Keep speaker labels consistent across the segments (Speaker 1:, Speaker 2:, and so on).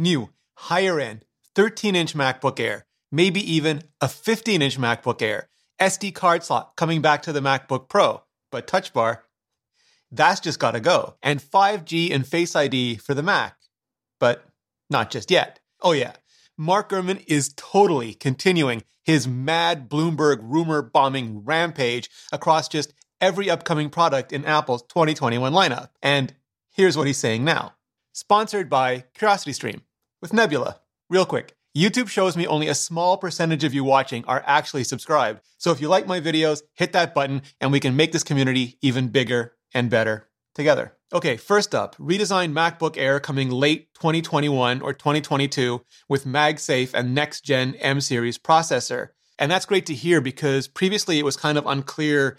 Speaker 1: new, higher end, 13 inch MacBook Air, maybe even a 15 inch MacBook Air, SD card slot coming back to the MacBook Pro, but Touch Bar, that's just gotta go. And 5G and Face ID for the Mac, but not just yet. Oh, yeah. Mark Gurman is totally continuing his mad Bloomberg rumor bombing rampage across just every upcoming product in Apple's 2021 lineup. And here's what he's saying now. Sponsored by CuriosityStream with Nebula. Real quick, YouTube shows me only a small percentage of you watching are actually subscribed. So if you like my videos, hit that button and we can make this community even bigger and better together. Okay, first up, redesigned MacBook Air coming late 2021 or 2022 with MagSafe and next gen M series processor. And that's great to hear because previously it was kind of unclear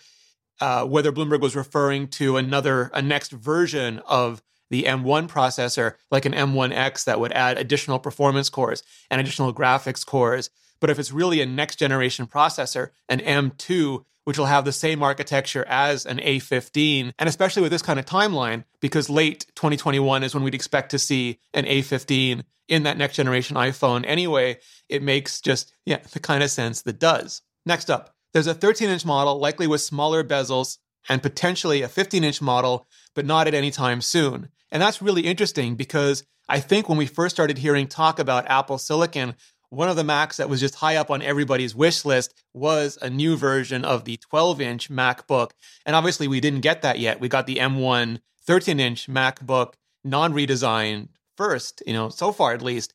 Speaker 1: uh, whether Bloomberg was referring to another, a next version of the M1 processor, like an M1X that would add additional performance cores and additional graphics cores. But if it's really a next generation processor, an M2 which will have the same architecture as an A15. And especially with this kind of timeline, because late 2021 is when we'd expect to see an A15 in that next generation iPhone anyway, it makes just, yeah, the kind of sense that does. Next up, there's a 13 inch model, likely with smaller bezels, and potentially a 15 inch model, but not at any time soon. And that's really interesting because I think when we first started hearing talk about Apple Silicon, one of the Macs that was just high up on everybody's wish list was a new version of the 12 inch MacBook. And obviously, we didn't get that yet. We got the M1 13 inch MacBook non redesigned first, you know, so far at least.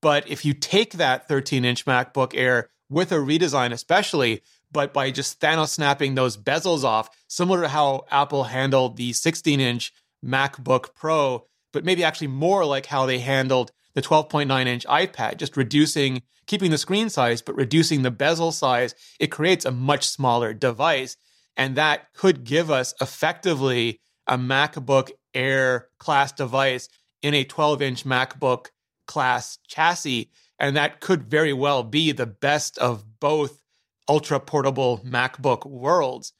Speaker 1: But if you take that 13 inch MacBook Air with a redesign, especially, but by just Thanos snapping those bezels off, similar to how Apple handled the 16 inch MacBook Pro, but maybe actually more like how they handled the 12.9 inch iPad, just reducing, keeping the screen size, but reducing the bezel size, it creates a much smaller device. And that could give us effectively a MacBook Air class device in a 12 inch MacBook class chassis. And that could very well be the best of both ultra portable MacBook worlds.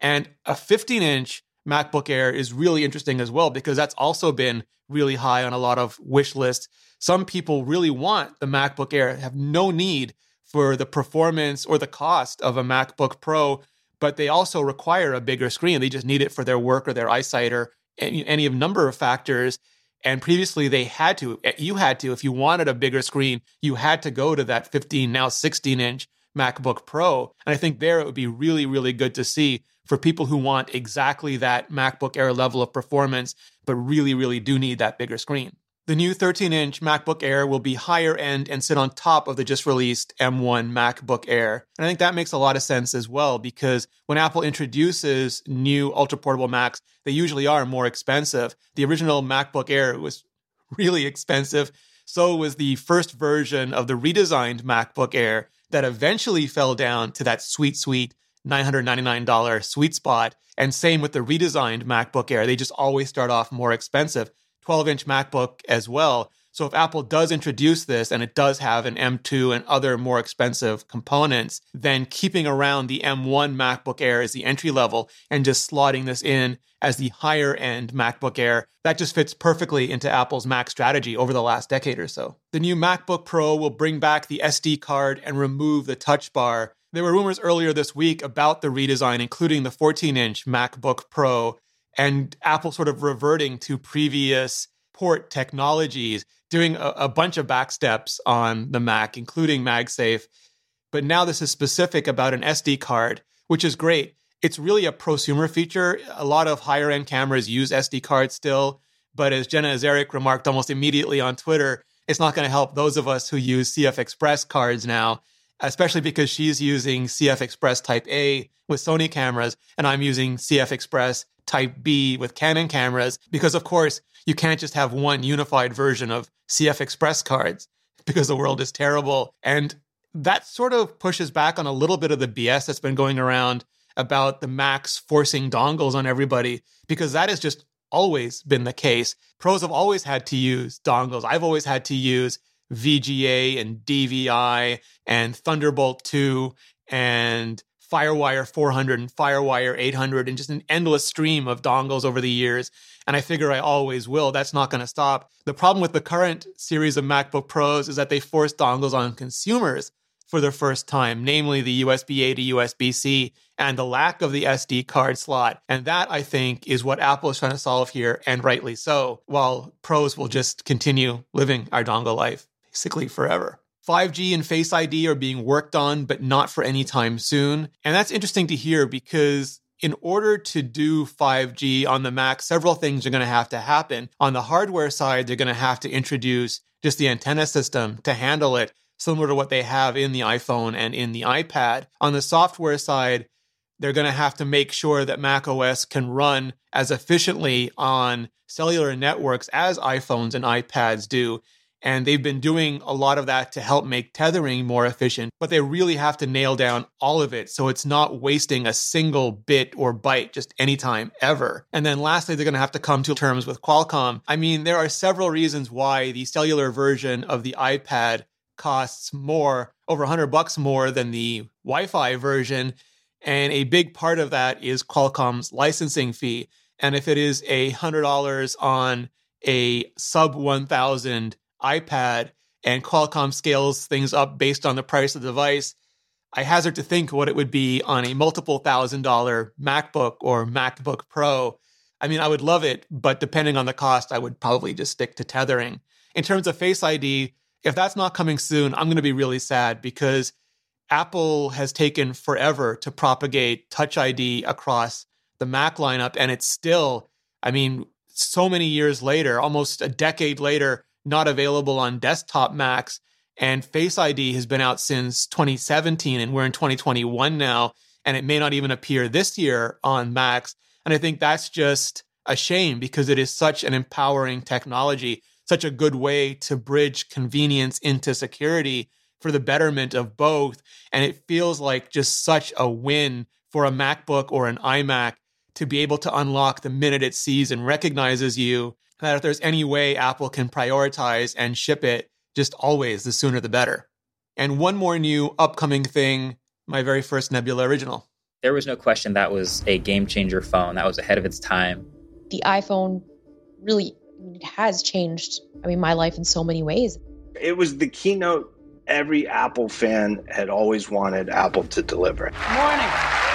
Speaker 1: And a 15 inch MacBook Air is really interesting as well because that's also been really high on a lot of wish lists some people really want the MacBook Air, have no need for the performance or the cost of a MacBook Pro, but they also require a bigger screen. They just need it for their work or their eyesight or any, any number of factors. And previously they had to, eh, you had to, if you wanted a bigger screen, you had to go to that 15, now 16 inch MacBook Pro. And I think there it would be really, really good to see for people who want exactly that MacBook Air level of performance, but really, really do need that bigger screen. The new 13 inch MacBook Air will be higher end and sit on top of the just released M1 MacBook Air. And I think that makes a lot of sense as well because when Apple introduces new ultra portable Macs, they usually are more expensive. The original MacBook Air was really expensive. So was the first version of the redesigned MacBook Air that eventually fell down to that sweet, sweet $999 sweet spot. And same with the redesigned MacBook Air. They just always start off more expensive. 12 inch MacBook as well. So if Apple does introduce this and it does have an M2 and other more expensive components, then keeping around the M1 MacBook Air as the entry level and just slotting this in as the higher end MacBook Air, that just fits perfectly into Apple's Mac strategy over the last decade or so. The new MacBook Pro will bring back the SD card and remove the touch bar. There were rumors earlier this week about the redesign, including the 14 inch MacBook Pro and Apple sort of reverting to previous port technologies, doing a, a bunch of backsteps on the Mac, including MagSafe. But now this is specific about an SD card, which is great. It's really a prosumer feature. A lot of higher end cameras use SD cards still. But as Jenna Ezarik remarked almost immediately on Twitter, it's not going to help those of us who use CF Express cards now, especially because she's using CF Express Type A with Sony cameras, and I'm using CF Express Type B with Canon cameras, because of course, you can't just have one unified version of CF Express cards because the world is terrible. And that sort of pushes back on a little bit of the BS that's been going around about the Macs forcing dongles on everybody, because that has just always been the case. Pros have always had to use dongles. I've always had to use VGA and DVI and Thunderbolt 2 and Firewire 400 and Firewire 800 and just an endless stream of dongles over the years. And I figure I always will. That's not going to stop. The problem with the current series of MacBook Pros is that they force dongles on consumers for the first time, namely the USB A to USB C and the lack of the SD card slot. And that, I think, is what Apple is trying to solve here, and rightly so, while pros will just continue living our dongle life basically forever. 5G and Face ID are being worked on, but not for any time soon. And that's interesting to hear because in order to do 5G on the Mac, several things are going to have to happen. On the hardware side, they're going to have to introduce just the antenna system to handle it, similar to what they have in the iPhone and in the iPad. On the software side, they're going to have to make sure that Mac OS can run as efficiently on cellular networks as iPhones and iPads do. And they've been doing a lot of that to help make tethering more efficient, but they really have to nail down all of it so it's not wasting a single bit or byte just anytime ever. And then lastly, they're going to have to come to terms with Qualcomm. I mean, there are several reasons why the cellular version of the iPad costs more, over 100 bucks more than the Wi-Fi version, and a big part of that is Qualcomm's licensing fee. And if it is a $100 on a sub 1000 iPad and Qualcomm scales things up based on the price of the device, I hazard to think what it would be on a multiple thousand dollar MacBook or MacBook Pro. I mean, I would love it, but depending on the cost, I would probably just stick to tethering. In terms of Face ID, if that's not coming soon, I'm going to be really sad because Apple has taken forever to propagate Touch ID across the Mac lineup. And it's still, I mean, so many years later, almost a decade later, not available on desktop Macs. And Face ID has been out since 2017, and we're in 2021 now, and it may not even appear this year on Macs. And I think that's just a shame because it is such an empowering technology, such a good way to bridge convenience into security for the betterment of both. And it feels like just such a win for a MacBook or an iMac to be able to unlock the minute it sees and recognizes you that if there's any way Apple can prioritize and ship it, just always the sooner the better. And one more new upcoming thing my very first Nebula original.
Speaker 2: There was no question that was a game changer phone that was ahead of its time.
Speaker 3: The iPhone really it has changed, I mean, my life in so many ways.
Speaker 4: It was the keynote every Apple fan had always wanted Apple to deliver.
Speaker 5: Morning.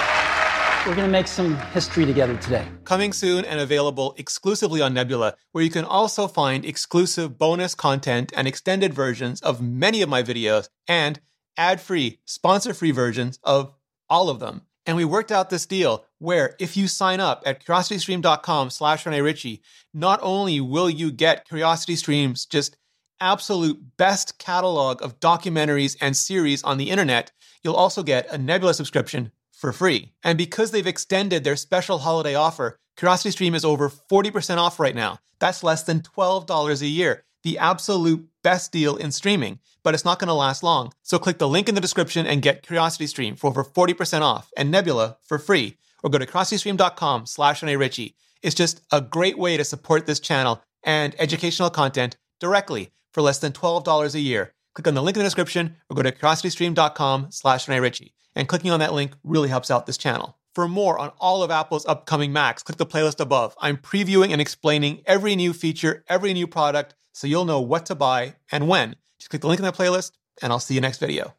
Speaker 5: We're going to make some history together today.
Speaker 1: Coming soon and available exclusively on Nebula, where you can also find exclusive bonus content and extended versions of many of my videos and ad-free, sponsor-free versions of all of them. And we worked out this deal where if you sign up at curiositystream.com slash Rene Ritchie, not only will you get Curiosity Stream's just absolute best catalog of documentaries and series on the internet, you'll also get a Nebula subscription for free. And because they've extended their special holiday offer, CuriosityStream is over 40% off right now. That's less than $12 a year. The absolute best deal in streaming, but it's not going to last long. So click the link in the description and get CuriosityStream for over 40% off and Nebula for free. Or go to curiositystream.com slash Ritchie. It's just a great way to support this channel and educational content directly for less than $12 a year. Click on the link in the description or go to curiositystream.com slash Ritchie and clicking on that link really helps out this channel. For more on all of Apple's upcoming Macs, click the playlist above. I'm previewing and explaining every new feature, every new product, so you'll know what to buy and when. Just click the link in the playlist, and I'll see you next video.